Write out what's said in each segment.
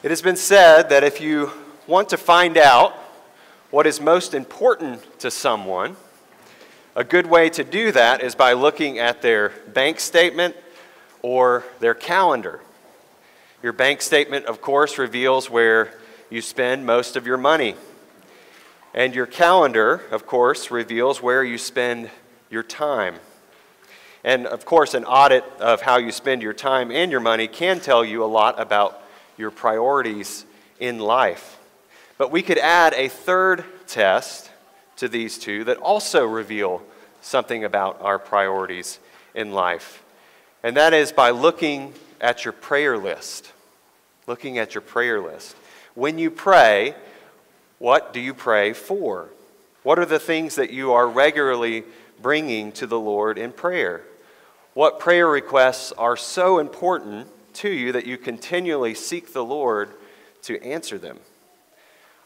It has been said that if you want to find out what is most important to someone, a good way to do that is by looking at their bank statement or their calendar. Your bank statement, of course, reveals where you spend most of your money. And your calendar, of course, reveals where you spend your time. And of course, an audit of how you spend your time and your money can tell you a lot about your priorities in life. But we could add a third test to these two that also reveal something about our priorities in life. And that is by looking at your prayer list. Looking at your prayer list. When you pray, what do you pray for? What are the things that you are regularly bringing to the Lord in prayer? What prayer requests are so important to you that you continually seek the Lord to answer them?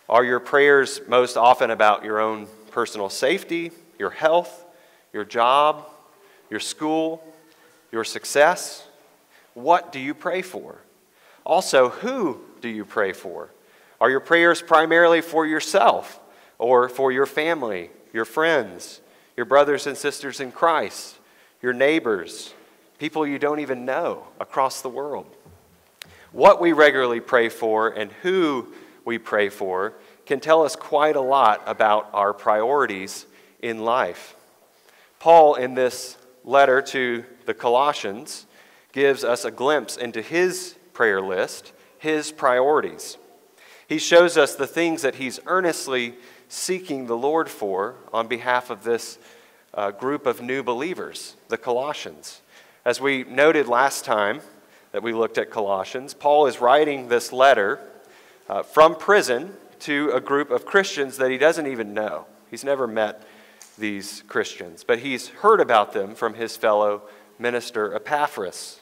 Are your prayers most often about your own personal safety, your health, your job, your school, your success? What do you pray for? Also, who do you pray for? Are your prayers primarily for yourself or for your family, your friends, your brothers and sisters in Christ, your neighbors, people you don't even know across the world? What we regularly pray for and who we pray for can tell us quite a lot about our priorities in life. Paul, in this letter to the Colossians, gives us a glimpse into his prayer list, his priorities. He shows us the things that he's earnestly seeking the Lord for on behalf of this uh, group of new believers, the Colossians. As we noted last time that we looked at Colossians, Paul is writing this letter uh, from prison to a group of Christians that he doesn't even know. He's never met these Christians, but he's heard about them from his fellow minister Epaphras.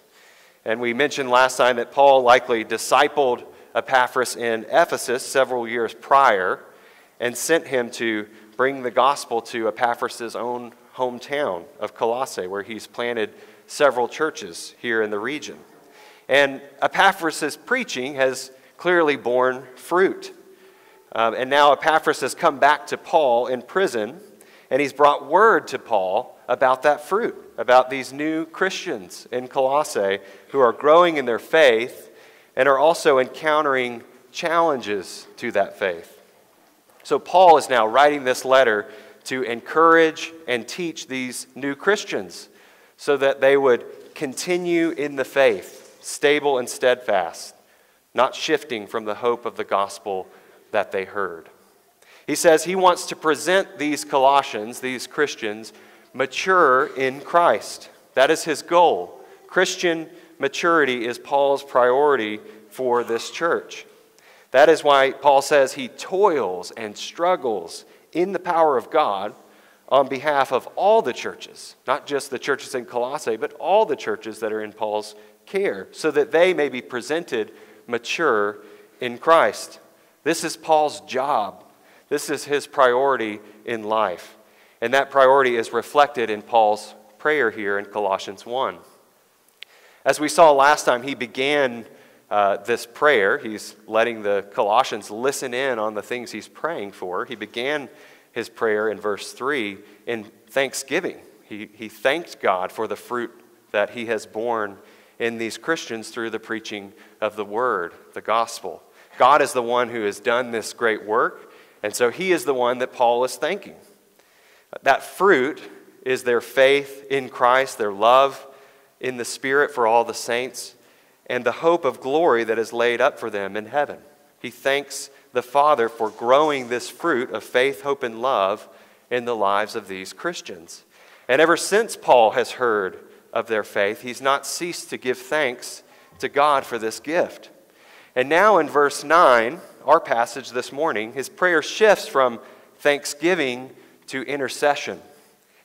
And we mentioned last time that Paul likely discipled Epaphras in Ephesus several years prior and sent him to bring the gospel to Epaphras' own hometown of Colossae, where he's planted several churches here in the region. And Epaphras' preaching has clearly borne fruit. Um, and now Epaphras has come back to Paul in prison, and he's brought word to Paul about that fruit, about these new Christians in Colossae who are growing in their faith and are also encountering challenges to that faith. So, Paul is now writing this letter to encourage and teach these new Christians so that they would continue in the faith, stable and steadfast, not shifting from the hope of the gospel that they heard. He says he wants to present these Colossians, these Christians, mature in Christ. That is his goal. Christian maturity is Paul's priority for this church. That is why Paul says he toils and struggles in the power of God on behalf of all the churches, not just the churches in Colossae, but all the churches that are in Paul's care, so that they may be presented mature in Christ. This is Paul's job. This is his priority in life. And that priority is reflected in Paul's prayer here in Colossians 1. As we saw last time, he began uh, this prayer. He's letting the Colossians listen in on the things he's praying for. He began his prayer in verse 3 in thanksgiving. He, he thanked God for the fruit that he has borne in these Christians through the preaching of the word, the gospel. God is the one who has done this great work, and so he is the one that Paul is thanking. That fruit is their faith in Christ, their love in the Spirit for all the saints, and the hope of glory that is laid up for them in heaven. He thanks the Father for growing this fruit of faith, hope, and love in the lives of these Christians. And ever since Paul has heard of their faith, he's not ceased to give thanks to God for this gift. And now in verse 9, our passage this morning, his prayer shifts from thanksgiving to intercession.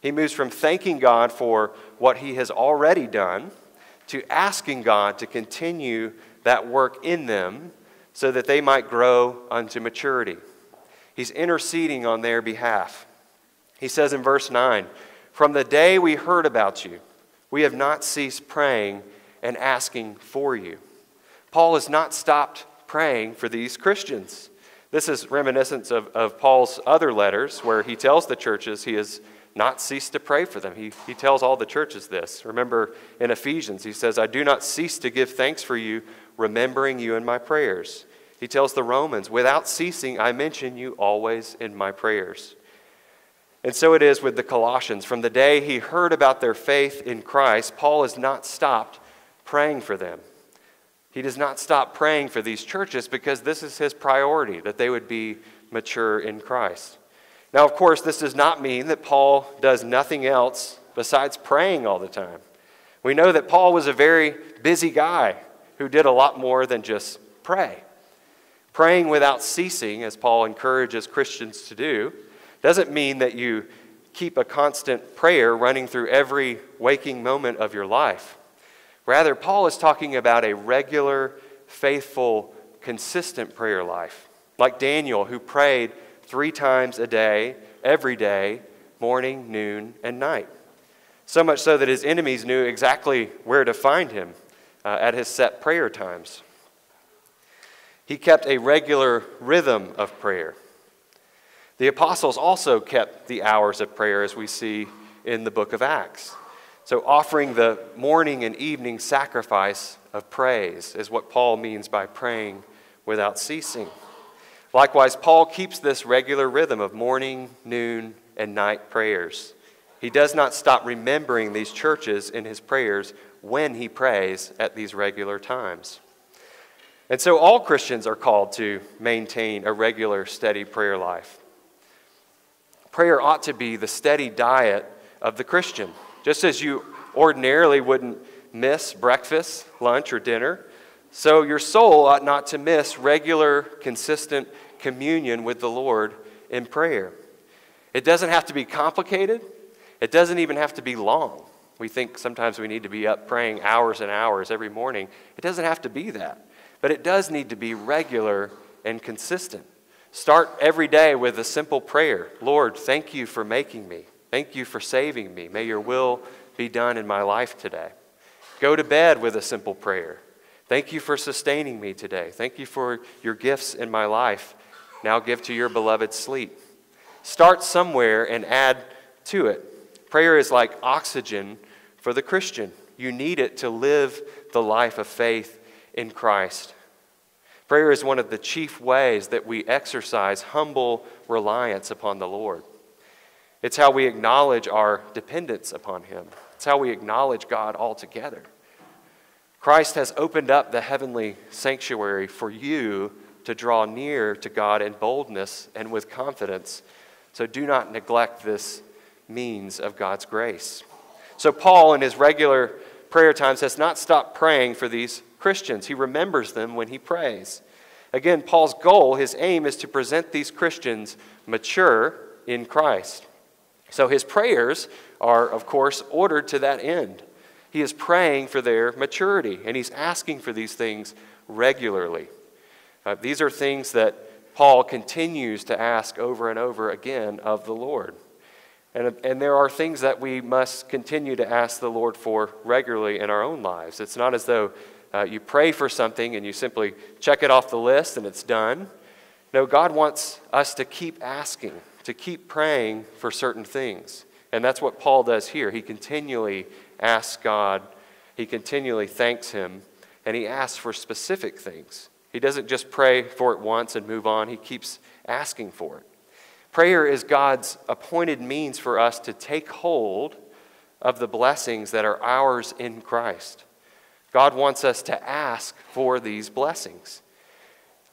He moves from thanking God for what he has already done to asking God to continue that work in them so that they might grow unto maturity. He's interceding on their behalf. He says in verse 9, From the day we heard about you, we have not ceased praying and asking for you. Paul has not stopped praying for these Christians. This is reminiscent of, of Paul's other letters where he tells the churches he has not ceased to pray for them. He, he tells all the churches this. Remember in Ephesians, he says, I do not cease to give thanks for you, remembering you in my prayers. He tells the Romans, without ceasing, I mention you always in my prayers. And so it is with the Colossians. From the day he heard about their faith in Christ, Paul has not stopped praying for them. He does not stop praying for these churches because this is his priority, that they would be mature in Christ. Now, of course, this does not mean that Paul does nothing else besides praying all the time. We know that Paul was a very busy guy who did a lot more than just pray. Praying without ceasing, as Paul encourages Christians to do, doesn't mean that you keep a constant prayer running through every waking moment of your life. Rather, Paul is talking about a regular, faithful, consistent prayer life, like Daniel, who prayed three times a day, every day, morning, noon, and night. So much so that his enemies knew exactly where to find him uh, at his set prayer times. He kept a regular rhythm of prayer. The apostles also kept the hours of prayer, as we see in the book of Acts. So, offering the morning and evening sacrifice of praise is what Paul means by praying without ceasing. Likewise, Paul keeps this regular rhythm of morning, noon, and night prayers. He does not stop remembering these churches in his prayers when he prays at these regular times. And so all Christians are called to maintain a regular, steady prayer life. Prayer ought to be the steady diet of the Christian. Just as you ordinarily wouldn't miss breakfast, lunch, or dinner, so your soul ought not to miss regular, consistent communion with the Lord in prayer. It doesn't have to be complicated, it doesn't even have to be long. We think sometimes we need to be up praying hours and hours every morning. It doesn't have to be that. But it does need to be regular and consistent. Start every day with a simple prayer Lord, thank you for making me. Thank you for saving me. May your will be done in my life today. Go to bed with a simple prayer. Thank you for sustaining me today. Thank you for your gifts in my life. Now give to your beloved sleep. Start somewhere and add to it. Prayer is like oxygen for the Christian. You need it to live the life of faith in Christ. Prayer is one of the chief ways that we exercise humble reliance upon the Lord. It's how we acknowledge our dependence upon Him, it's how we acknowledge God altogether. Christ has opened up the heavenly sanctuary for you to draw near to God in boldness and with confidence. So do not neglect this means of God's grace. So, Paul, in his regular prayer times, has not stopped praying for these Christians. He remembers them when he prays. Again, Paul's goal, his aim, is to present these Christians mature in Christ. So his prayers are, of course, ordered to that end. He is praying for their maturity, and he's asking for these things regularly. Uh, these are things that Paul continues to ask over and over again of the Lord. And, and there are things that we must continue to ask the Lord for regularly in our own lives. It's not as though uh, you pray for something and you simply check it off the list and it's done. No, God wants us to keep asking, to keep praying for certain things. And that's what Paul does here. He continually asks God, he continually thanks Him, and he asks for specific things. He doesn't just pray for it once and move on, he keeps asking for it. Prayer is God's appointed means for us to take hold of the blessings that are ours in Christ. God wants us to ask for these blessings.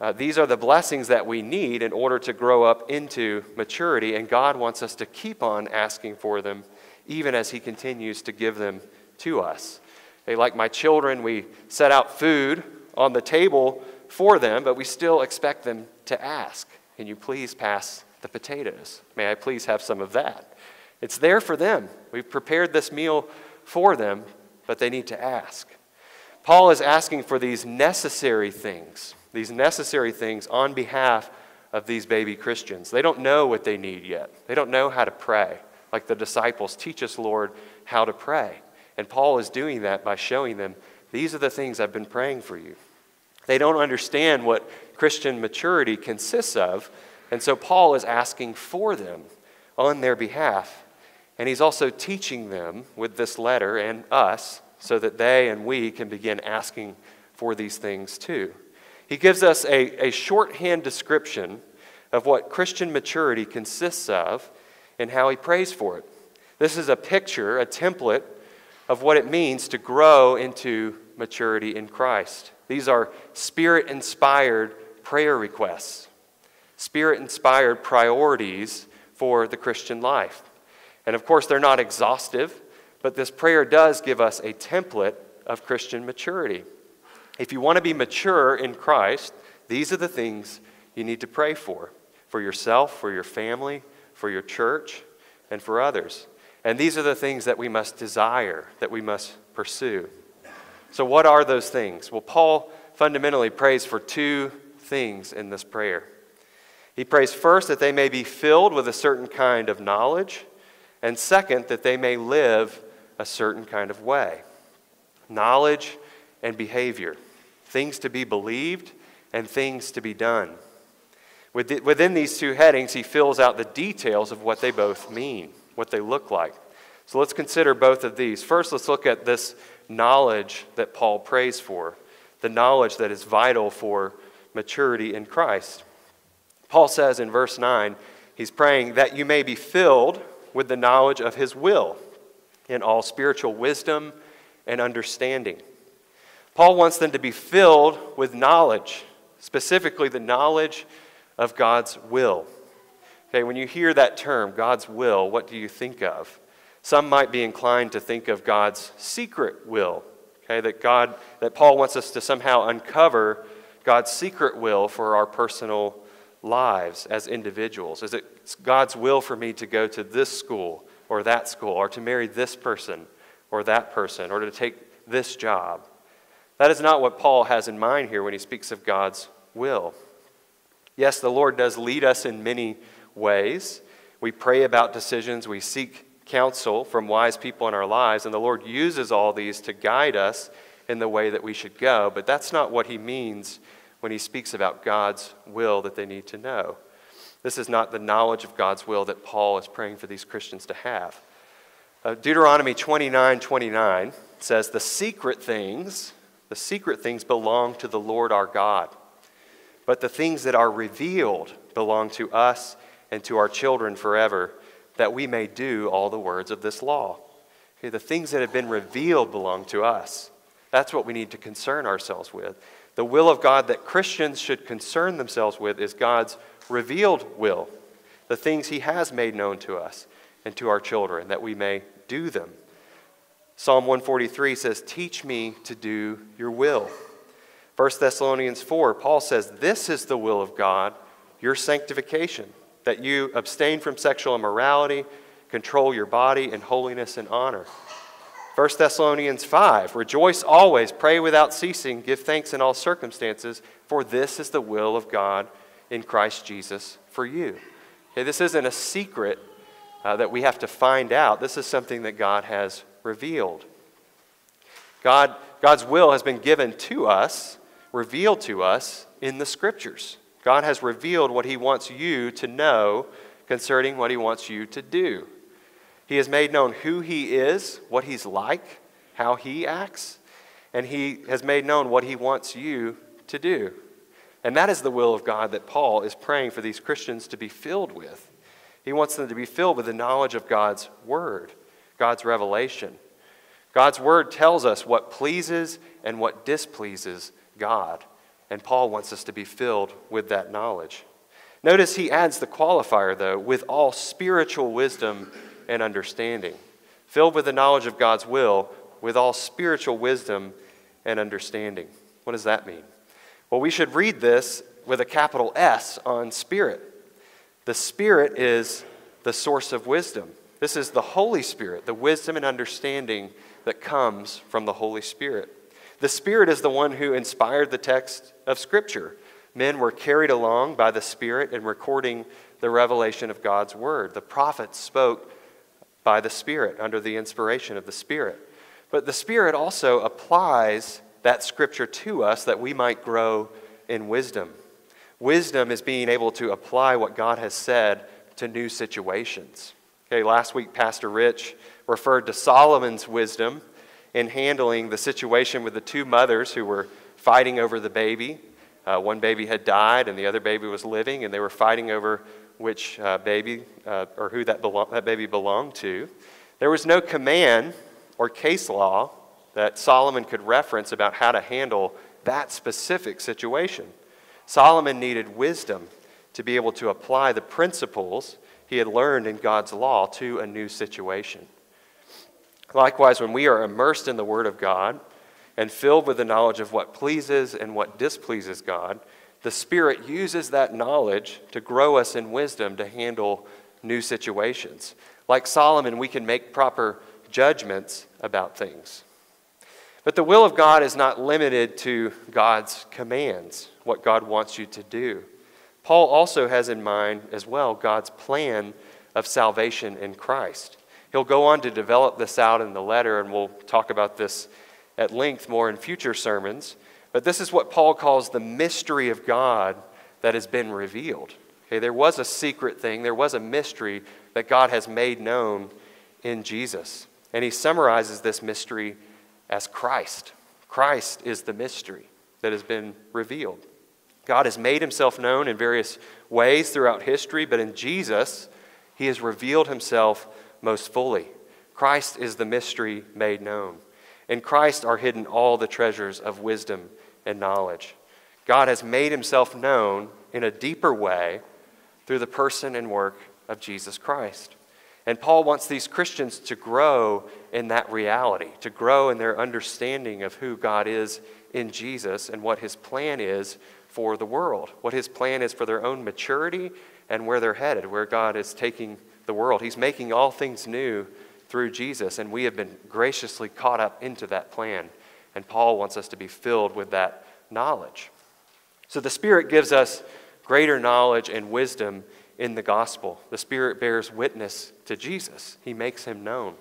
Uh, these are the blessings that we need in order to grow up into maturity, and God wants us to keep on asking for them even as He continues to give them to us. Like my children, we set out food on the table for them, but we still expect them to ask Can you please pass the potatoes? May I please have some of that? It's there for them. We've prepared this meal for them, but they need to ask. Paul is asking for these necessary things, these necessary things on behalf of these baby Christians. They don't know what they need yet, they don't know how to pray. Like the disciples, teach us, Lord, how to pray. And Paul is doing that by showing them these are the things I've been praying for you. They don't understand what Christian maturity consists of. And so Paul is asking for them on their behalf. And he's also teaching them with this letter and us so that they and we can begin asking for these things too. He gives us a, a shorthand description of what Christian maturity consists of and how he prays for it. This is a picture, a template of what it means to grow into maturity in Christ. These are spirit inspired prayer requests, spirit inspired priorities for the Christian life. And of course, they're not exhaustive, but this prayer does give us a template of Christian maturity. If you want to be mature in Christ, these are the things you need to pray for for yourself, for your family, for your church, and for others. And these are the things that we must desire, that we must pursue. So, what are those things? Well, Paul fundamentally prays for two things in this prayer. He prays first that they may be filled with a certain kind of knowledge, and second, that they may live a certain kind of way. Knowledge and behavior, things to be believed and things to be done. Within these two headings, he fills out the details of what they both mean, what they look like. So let's consider both of these. First, let's look at this knowledge that Paul prays for, the knowledge that is vital for maturity in Christ. Paul says in verse 9, he's praying that you may be filled with the knowledge of his will in all spiritual wisdom and understanding. Paul wants them to be filled with knowledge, specifically the knowledge of God's will. Okay, when you hear that term, God's will, what do you think of? Some might be inclined to think of God's secret will. Okay, that God that Paul wants us to somehow uncover God's secret will for our personal lives as individuals. Is it God's will for me to go to this school or that school or to marry this person or that person or to take this job? That is not what Paul has in mind here when he speaks of God's will. Yes, the Lord does lead us in many ways. We pray about decisions, we seek counsel from wise people in our lives, and the Lord uses all these to guide us in the way that we should go. But that's not what he means when he speaks about God's will that they need to know. This is not the knowledge of God's will that Paul is praying for these Christians to have. Uh, Deuteronomy 29 29 says, The secret things, the secret things belong to the Lord our God but the things that are revealed belong to us and to our children forever, that we may do all the words of this law. Okay, the things that have been revealed belong to us. That's what we need to concern ourselves with. The will of God that Christians should concern themselves with is God's revealed will, the things He has made known to us and to our children, that we may do them. Psalm 143 says, Teach me to do your will. 1 Thessalonians 4, Paul says, This is the will of God, your sanctification, that you abstain from sexual immorality, control your body in holiness and honor. 1 Thessalonians 5, Rejoice always, pray without ceasing, give thanks in all circumstances, for this is the will of God in Christ Jesus for you. Okay, this isn't a secret uh, that we have to find out. This is something that God has revealed. God, God's will has been given to us revealed to us in the scriptures. God has revealed what He wants you to know concerning what He wants you to do. He has made known who He is, what He's like, how He acts, and He has made known what He wants you to do. And that is the will of God that Paul is praying for these Christians to be filled with. He wants them to be filled with the knowledge of God's Word, God's revelation. God's Word tells us what pleases and what displeases God. And Paul wants us to be filled with that knowledge. Notice he adds the qualifier, though, with all spiritual wisdom and understanding. Filled with the knowledge of God's will, with all spiritual wisdom and understanding. What does that mean? Well, we should read this with a capital S on spirit. The Spirit is the source of wisdom. This is the Holy Spirit, the wisdom and understanding that comes from the Holy Spirit. The Spirit is the one who inspired the text of Scripture. Men were carried along by the Spirit in recording the revelation of God's Word. The prophets spoke by the Spirit under the inspiration of the Spirit. But the Spirit also applies that scripture to us that we might grow in wisdom. Wisdom is being able to apply what God has said to new situations. Okay, last week, Pastor Rich referred to Solomon's wisdom in handling the situation with the two mothers who were fighting over the baby. Uh, one baby had died and the other baby was living, and they were fighting over which uh, baby uh, or who that, belo- that baby belonged to. There was no command or case law that Solomon could reference about how to handle that specific situation. Solomon needed wisdom to be able to apply the principles he had learned in God's law to a new situation. Likewise, when we are immersed in the Word of God and filled with the knowledge of what pleases and what displeases God, the Spirit uses that knowledge to grow us in wisdom to handle new situations. Like Solomon, we can make proper judgments about things. But the will of God is not limited to God's commands, what God wants you to do. Paul also has in mind as well God's plan of salvation in Christ. He'll go on to develop this out in the letter, and we'll talk about this at length more in future sermons. But this is what Paul calls the mystery of God that has been revealed. Okay, there was a secret thing, there was a mystery that God has made known in Jesus. And he summarizes this mystery as Christ. Christ is the mystery that has been revealed. God has made himself known in various ways throughout history, but in Jesus, he has revealed himself most fully. Christ is the mystery made known. In Christ are hidden all the treasures of wisdom and knowledge. God has made himself known in a deeper way through the person and work of Jesus Christ. And Paul wants these Christians to grow in that reality, to grow in their understanding of who God is in Jesus and what his plan is for the world, what his plan is for their own maturity and where they're headed, where God is taking the world. He's making all things new through Jesus, and we have been graciously caught up into that plan. And Paul wants us to be filled with that knowledge. So the Spirit gives us greater knowledge and wisdom in the gospel. The Spirit bears witness to Jesus, He makes Him known.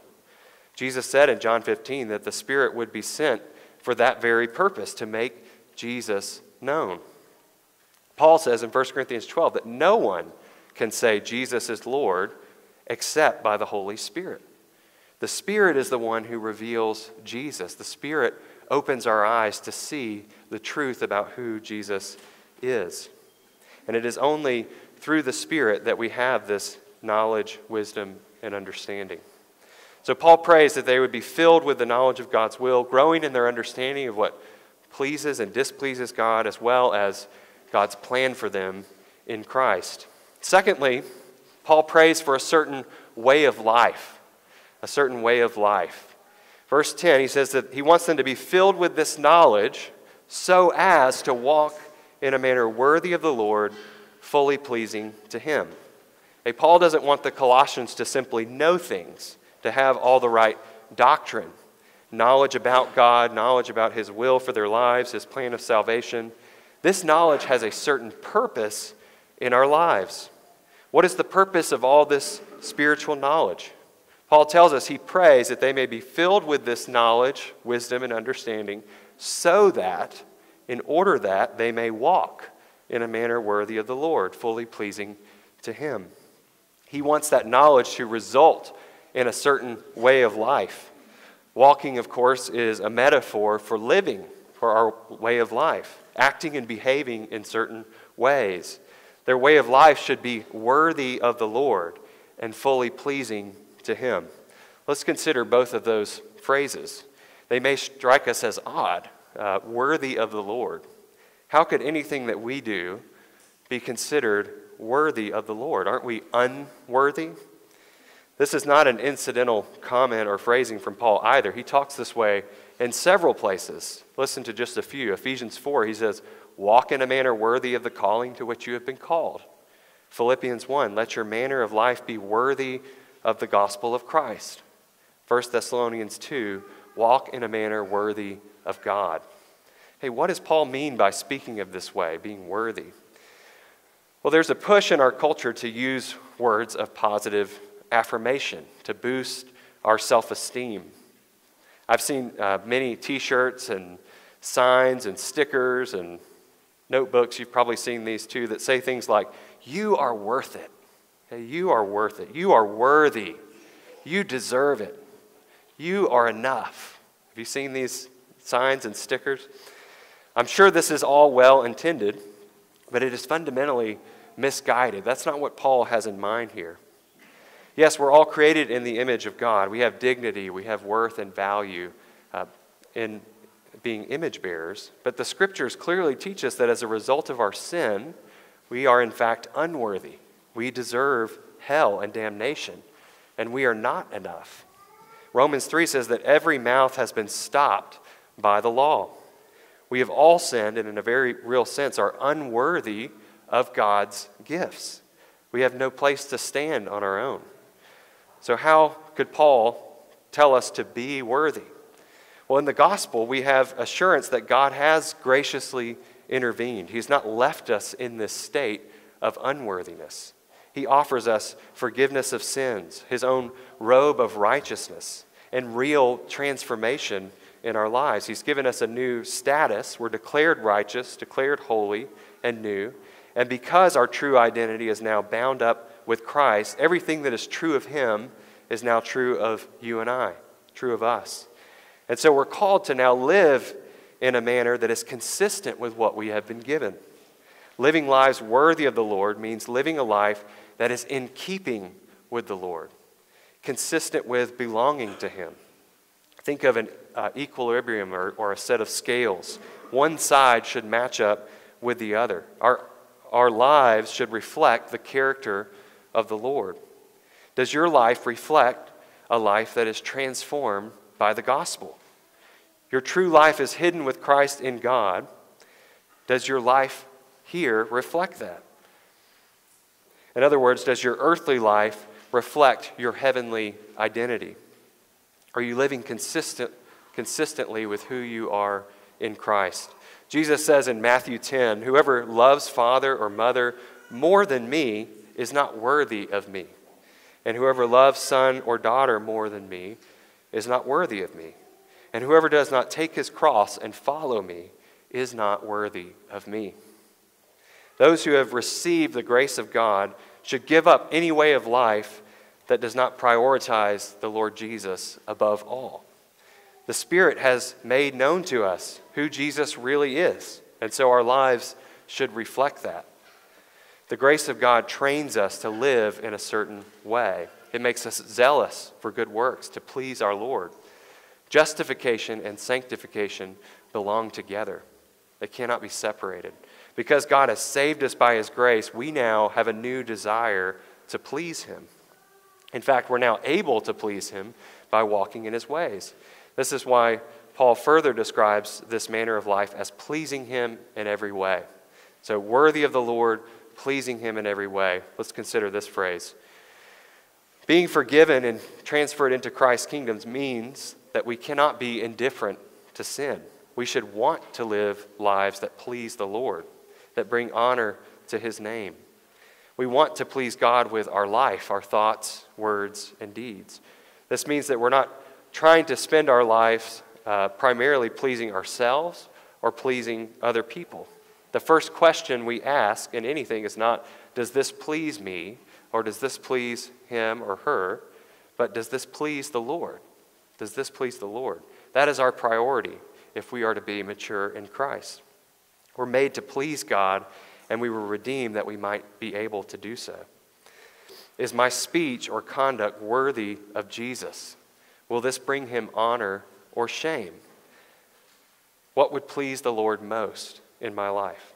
Jesus said in John 15 that the Spirit would be sent for that very purpose, to make Jesus known. Paul says in 1 Corinthians 12 that no one can say Jesus is Lord except by the Holy Spirit. The Spirit is the one who reveals Jesus. The Spirit opens our eyes to see the truth about who Jesus is. And it is only through the Spirit that we have this knowledge, wisdom, and understanding. So Paul prays that they would be filled with the knowledge of God's will, growing in their understanding of what pleases and displeases God, as well as God's plan for them in Christ. Secondly, Paul prays for a certain way of life, a certain way of life. Verse 10, he says that he wants them to be filled with this knowledge so as to walk in a manner worthy of the Lord, fully pleasing to him. Hey, Paul doesn't want the Colossians to simply know things, to have all the right doctrine, knowledge about God, knowledge about his will for their lives, his plan of salvation. This knowledge has a certain purpose in our lives. What is the purpose of all this spiritual knowledge? Paul tells us he prays that they may be filled with this knowledge, wisdom, and understanding, so that, in order that, they may walk in a manner worthy of the Lord, fully pleasing to him. He wants that knowledge to result in a certain way of life. Walking, of course, is a metaphor for living, for our way of life, acting and behaving in certain ways. Their way of life should be worthy of the Lord and fully pleasing to Him. Let's consider both of those phrases. They may strike us as odd, uh, worthy of the Lord. How could anything that we do be considered worthy of the Lord? Aren't we unworthy? This is not an incidental comment or phrasing from Paul either. He talks this way in several places. Listen to just a few. Ephesians 4, he says, Walk in a manner worthy of the calling to which you have been called. Philippians 1, let your manner of life be worthy of the gospel of Christ. 1 Thessalonians 2, walk in a manner worthy of God. Hey, what does Paul mean by speaking of this way, being worthy? Well, there's a push in our culture to use words of positive affirmation to boost our self esteem. I've seen uh, many t shirts and signs and stickers and notebooks. You've probably seen these too that say things like, You are worth it. Okay, you are worth it. You are worthy. You deserve it. You are enough. Have you seen these signs and stickers? I'm sure this is all well intended, but it is fundamentally misguided. That's not what Paul has in mind here. Yes, we're all created in the image of God. We have dignity, we have worth and value uh, in being image bearers. But the scriptures clearly teach us that as a result of our sin, we are in fact unworthy. We deserve hell and damnation, and we are not enough. Romans 3 says that every mouth has been stopped by the law. We have all sinned and, in a very real sense, are unworthy of God's gifts. We have no place to stand on our own. So, how could Paul tell us to be worthy? Well, in the gospel, we have assurance that God has graciously intervened. He's not left us in this state of unworthiness. He offers us forgiveness of sins, His own robe of righteousness, and real transformation in our lives. He's given us a new status. We're declared righteous, declared holy, and new. And because our true identity is now bound up with Christ, everything that is true of Him is now true of you and I, true of us. And so we're called to now live in a manner that is consistent with what we have been given. Living lives worthy of the Lord means living a life that is in keeping with the Lord, consistent with belonging to Him. Think of an uh, equilibrium or, or a set of scales. One side should match up with the other. Our, our lives should reflect the character of the Lord. Does your life reflect a life that is transformed by the gospel? Your true life is hidden with Christ in God. Does your life here reflect that? In other words, does your earthly life reflect your heavenly identity? Are you living consistent, consistently with who you are in Christ? Jesus says in Matthew 10 Whoever loves father or mother more than me is not worthy of me. And whoever loves son or daughter more than me is not worthy of me. And whoever does not take his cross and follow me is not worthy of me. Those who have received the grace of God should give up any way of life that does not prioritize the Lord Jesus above all. The Spirit has made known to us who Jesus really is, and so our lives should reflect that. The grace of God trains us to live in a certain way. It makes us zealous for good works to please our Lord. Justification and sanctification belong together, they cannot be separated. Because God has saved us by His grace, we now have a new desire to please Him. In fact, we're now able to please Him by walking in His ways. This is why Paul further describes this manner of life as pleasing Him in every way. So, worthy of the Lord, pleasing Him in every way. Let's consider this phrase. Being forgiven and transferred into Christ's kingdoms means that we cannot be indifferent to sin. We should want to live lives that please the Lord, that bring honor to His name. We want to please God with our life, our thoughts, words, and deeds. This means that we're not trying to spend our lives uh, primarily pleasing ourselves or pleasing other people. The first question we ask in anything is not, does this please me or does this please him or her, but does this please the Lord? Does this please the Lord? That is our priority if we are to be mature in Christ. We're made to please God, and we were redeemed that we might be able to do so. Is my speech or conduct worthy of Jesus? Will this bring him honor or shame? What would please the Lord most? in my life.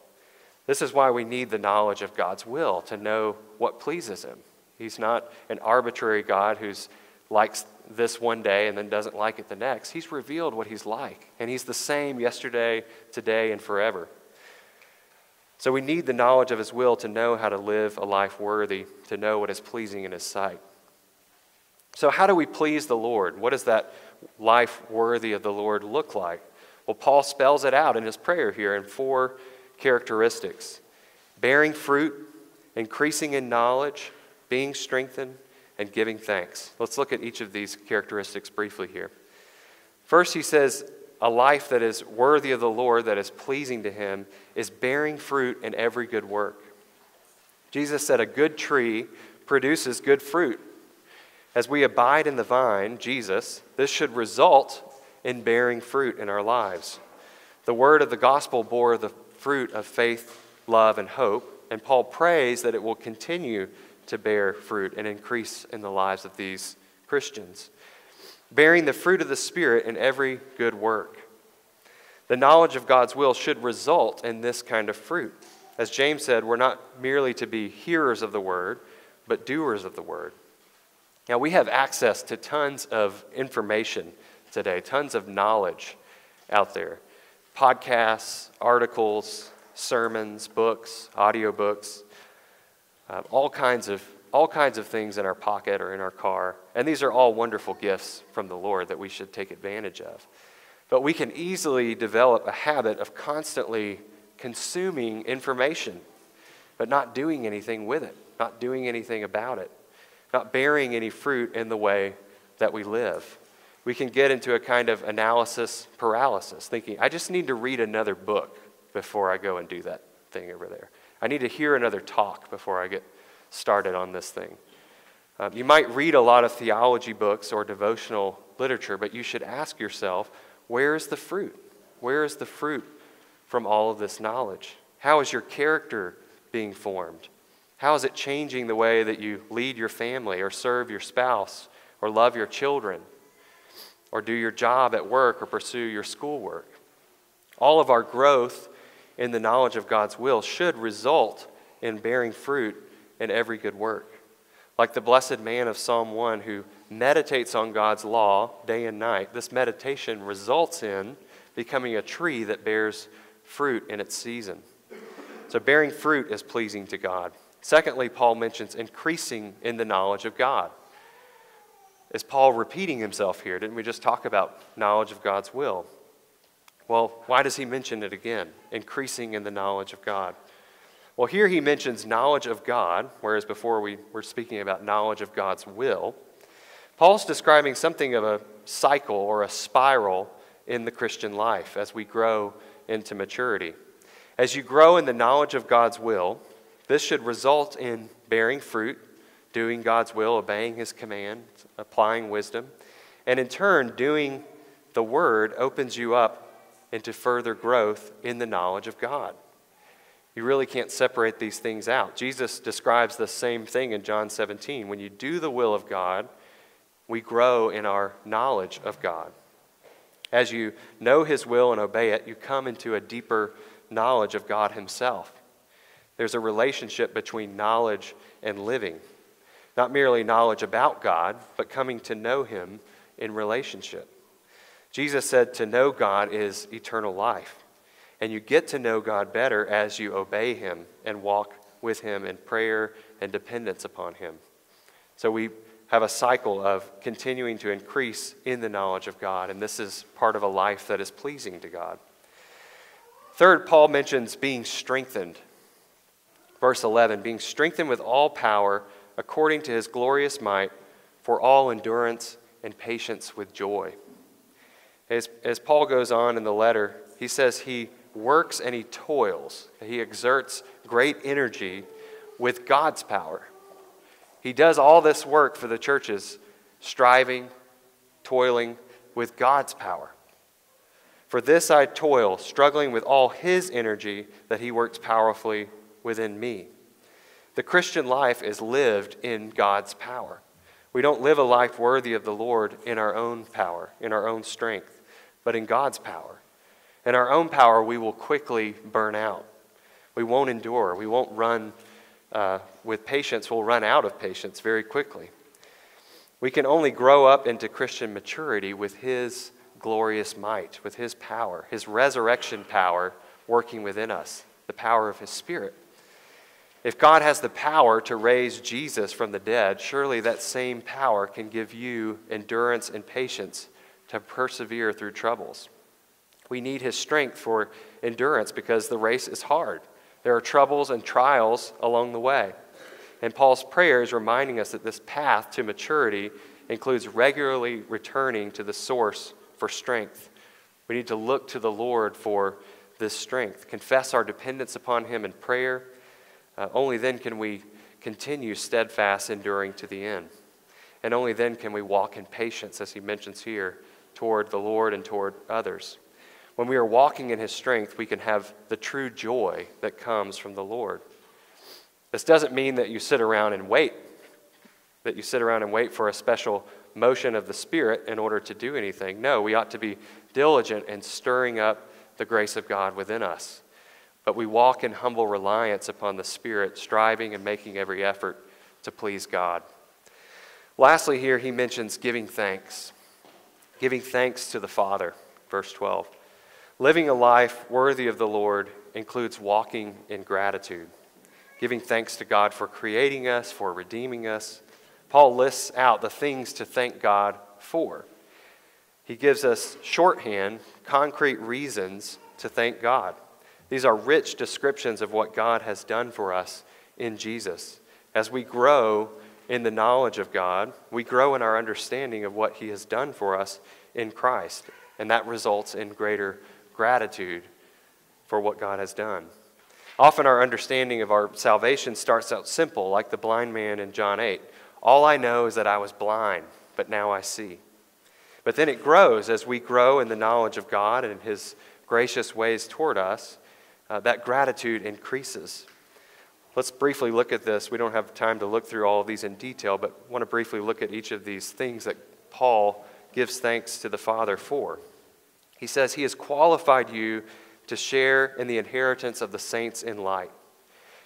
This is why we need the knowledge of God's will to know what pleases Him. He's not an arbitrary God who's likes this one day and then doesn't like it the next. He's revealed what He's like, and He's the same yesterday, today, and forever. So we need the knowledge of His will to know how to live a life worthy, to know what is pleasing in His sight. So, how do we please the Lord? What does that life worthy of the Lord look like? Well, Paul spells it out in his prayer here in four characteristics bearing fruit, increasing in knowledge, being strengthened, and giving thanks. Let's look at each of these characteristics briefly here. First, he says, a life that is worthy of the Lord, that is pleasing to Him, is bearing fruit in every good work. Jesus said, A good tree produces good fruit. As we abide in the vine, Jesus, this should result in bearing fruit in our lives. The word of the gospel bore the fruit of faith, love, and hope, and Paul prays that it will continue to bear fruit and increase in the lives of these Christians, bearing the fruit of the Spirit in every good work. The knowledge of God's will should result in this kind of fruit. As James said, we're not merely to be hearers of the word, but doers of the word. Now, we have access to tons of information today, tons of knowledge out there podcasts, articles, sermons, books, audiobooks, uh, all, kinds of, all kinds of things in our pocket or in our car. And these are all wonderful gifts from the Lord that we should take advantage of. But we can easily develop a habit of constantly consuming information, but not doing anything with it, not doing anything about it, not bearing any fruit in the way that we live. We can get into a kind of analysis paralysis, thinking, I just need to read another book before I go and do that thing over there. I need to hear another talk before I get started on this thing. Um, you might read a lot of theology books or devotional literature, but you should ask yourself, where is the fruit? Where is the fruit from all of this knowledge? How is your character being formed? How is it changing the way that you lead your family or serve your spouse or love your children or do your job at work or pursue your schoolwork? All of our growth in the knowledge of God's will should result in bearing fruit in every good work. Like the blessed man of Psalm 1 who meditates on God's law day and night, this meditation results in becoming a tree that bears fruit in its season. So, bearing fruit is pleasing to God. Secondly, Paul mentions increasing in the knowledge of God. Is Paul repeating himself here? Didn't we just talk about knowledge of God's will? Well, why does he mention it again? Increasing in the knowledge of God. Well, here he mentions knowledge of God, whereas before we were speaking about knowledge of God's will. Paul's describing something of a cycle or a spiral in the Christian life as we grow into maturity. As you grow in the knowledge of God's will, this should result in bearing fruit, doing God's will, obeying his command, applying wisdom, and in turn, doing the word opens you up into further growth in the knowledge of God. You really can't separate these things out. Jesus describes the same thing in John 17. When you do the will of God, we grow in our knowledge of God. As you know His will and obey it, you come into a deeper knowledge of God Himself. There's a relationship between knowledge and living. Not merely knowledge about God, but coming to know Him in relationship. Jesus said to know God is eternal life. And you get to know God better as you obey Him and walk with Him in prayer and dependence upon Him. So we have a cycle of continuing to increase in the knowledge of God, and this is part of a life that is pleasing to God. Third, Paul mentions being strengthened. Verse 11 being strengthened with all power according to his glorious might for all endurance and patience with joy. As, as Paul goes on in the letter, he says he works and he toils. He exerts great energy with God's power. He does all this work for the churches, striving, toiling with God's power. For this I toil, struggling with all his energy that he works powerfully within me. The Christian life is lived in God's power. We don't live a life worthy of the Lord in our own power, in our own strength but in God's power. In our own power, we will quickly burn out. We won't endure. We won't run uh, with patience. We'll run out of patience very quickly. We can only grow up into Christian maturity with His glorious might, with His power, His resurrection power working within us, the power of His Spirit. If God has the power to raise Jesus from the dead, surely that same power can give you endurance and patience to persevere through troubles. We need his strength for endurance because the race is hard. There are troubles and trials along the way. And Paul's prayer is reminding us that this path to maturity includes regularly returning to the source for strength, We need to look to the Lord for this strength, confess our dependence upon Him in prayer. Uh, only then can we continue steadfast, enduring to the end. And only then can we walk in patience, as He mentions here, toward the Lord and toward others. When we are walking in His strength, we can have the true joy that comes from the Lord. This doesn't mean that you sit around and wait, that you sit around and wait for a special motion of the Spirit in order to do anything. No, we ought to be diligent in stirring up the grace of God within us. But we walk in humble reliance upon the Spirit, striving and making every effort to please God. Lastly, here he mentions giving thanks. Giving thanks to the Father, verse 12. Living a life worthy of the Lord includes walking in gratitude, giving thanks to God for creating us, for redeeming us. Paul lists out the things to thank God for. He gives us shorthand, concrete reasons to thank God. These are rich descriptions of what God has done for us in Jesus. As we grow in the knowledge of God, we grow in our understanding of what He has done for us in Christ, and that results in greater gratitude for what God has done. Often our understanding of our salvation starts out simple, like the blind man in John 8. All I know is that I was blind, but now I see. But then it grows as we grow in the knowledge of God and His gracious ways toward us. Uh, that gratitude increases. Let's briefly look at this. We don't have time to look through all of these in detail, but want to briefly look at each of these things that Paul gives thanks to the Father for. He says, He has qualified you to share in the inheritance of the saints in light.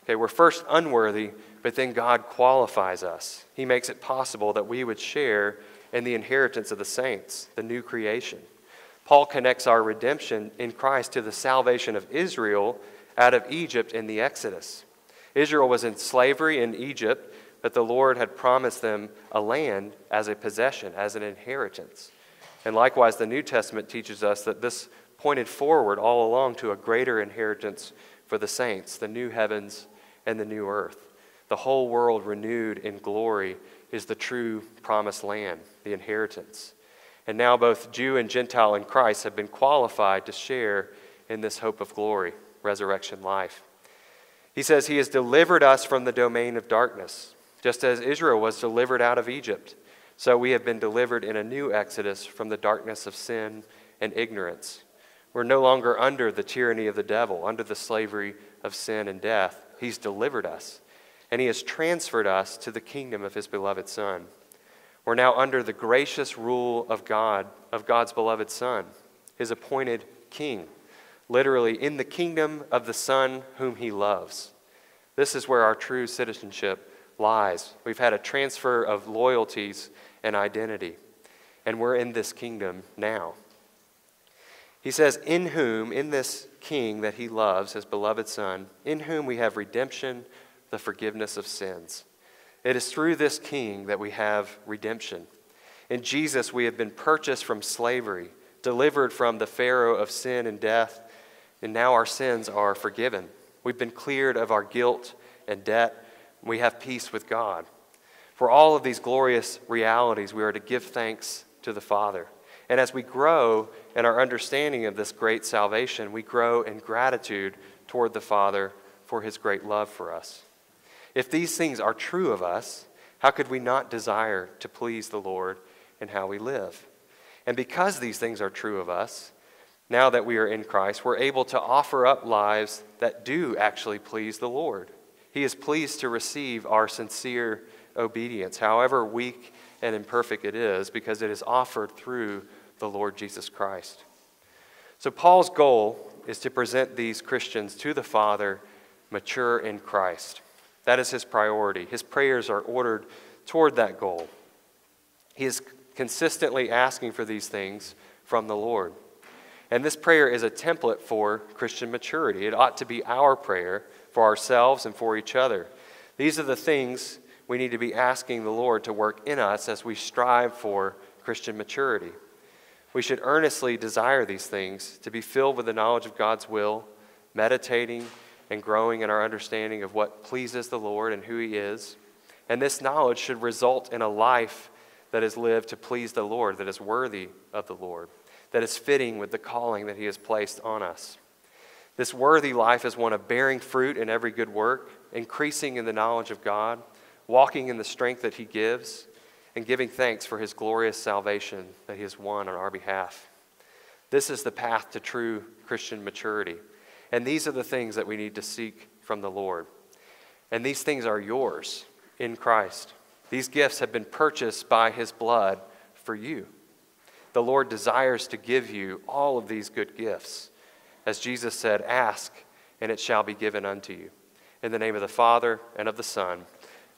Okay, we're first unworthy, but then God qualifies us. He makes it possible that we would share in the inheritance of the saints, the new creation. Paul connects our redemption in Christ to the salvation of Israel out of Egypt in the Exodus. Israel was in slavery in Egypt, but the Lord had promised them a land as a possession, as an inheritance. And likewise, the New Testament teaches us that this pointed forward all along to a greater inheritance for the saints, the new heavens and the new earth, the whole world renewed in glory is the true promised land, the inheritance. And now both Jew and Gentile in Christ have been qualified to share in this hope of glory, resurrection life. He says, He has delivered us from the domain of darkness, just as Israel was delivered out of Egypt. So we have been delivered in a new exodus from the darkness of sin and ignorance. We're no longer under the tyranny of the devil, under the slavery of sin and death. He's delivered us and he has transferred us to the kingdom of his beloved Son. We're now under the gracious rule of God, of God's beloved Son, his appointed king, literally in the kingdom of the Son whom he loves. This is where our true citizenship lies. We've had a transfer of loyalties and identity, and we're in this kingdom now. He says, In whom, in this king that he loves, his beloved Son, in whom we have redemption the forgiveness of sins. It is through this King that we have redemption. In Jesus, we have been purchased from slavery, delivered from the Pharaoh of sin and death, and now our sins are forgiven. We've been cleared of our guilt and debt. We have peace with God. For all of these glorious realities, we are to give thanks to the Father. And as we grow in our understanding of this great salvation, we grow in gratitude toward the Father for his great love for us. If these things are true of us, how could we not desire to please the Lord in how we live? And because these things are true of us, now that we are in Christ, we're able to offer up lives that do actually please the Lord. He is pleased to receive our sincere obedience, however weak and imperfect it is, because it is offered through the Lord Jesus Christ. So, Paul's goal is to present these Christians to the Father mature in Christ. That is his priority. His prayers are ordered toward that goal. He is consistently asking for these things from the Lord. And this prayer is a template for Christian maturity. It ought to be our prayer for ourselves and for each other. These are the things we need to be asking the Lord to work in us as we strive for Christian maturity. We should earnestly desire these things to be filled with the knowledge of God's will, meditating and growing in our understanding of what pleases the Lord and who He is. And this knowledge should result in a life that is lived to please the Lord, that is worthy of the Lord. that is fitting with the calling that He has placed on us. This worthy life is one of bearing fruit in every good work, increasing in the knowledge of God, walking in the strength that He gives, and giving thanks for His glorious salvation that He has won on our behalf. This is the path to true Christian maturity. And these are the things that we need to seek from the Lord. And these things are yours in Christ. These gifts have been purchased by His blood for you. The Lord desires to give you all of these good gifts. As Jesus said, Ask, and it shall be given unto you. In the name of the Father, and of the Son,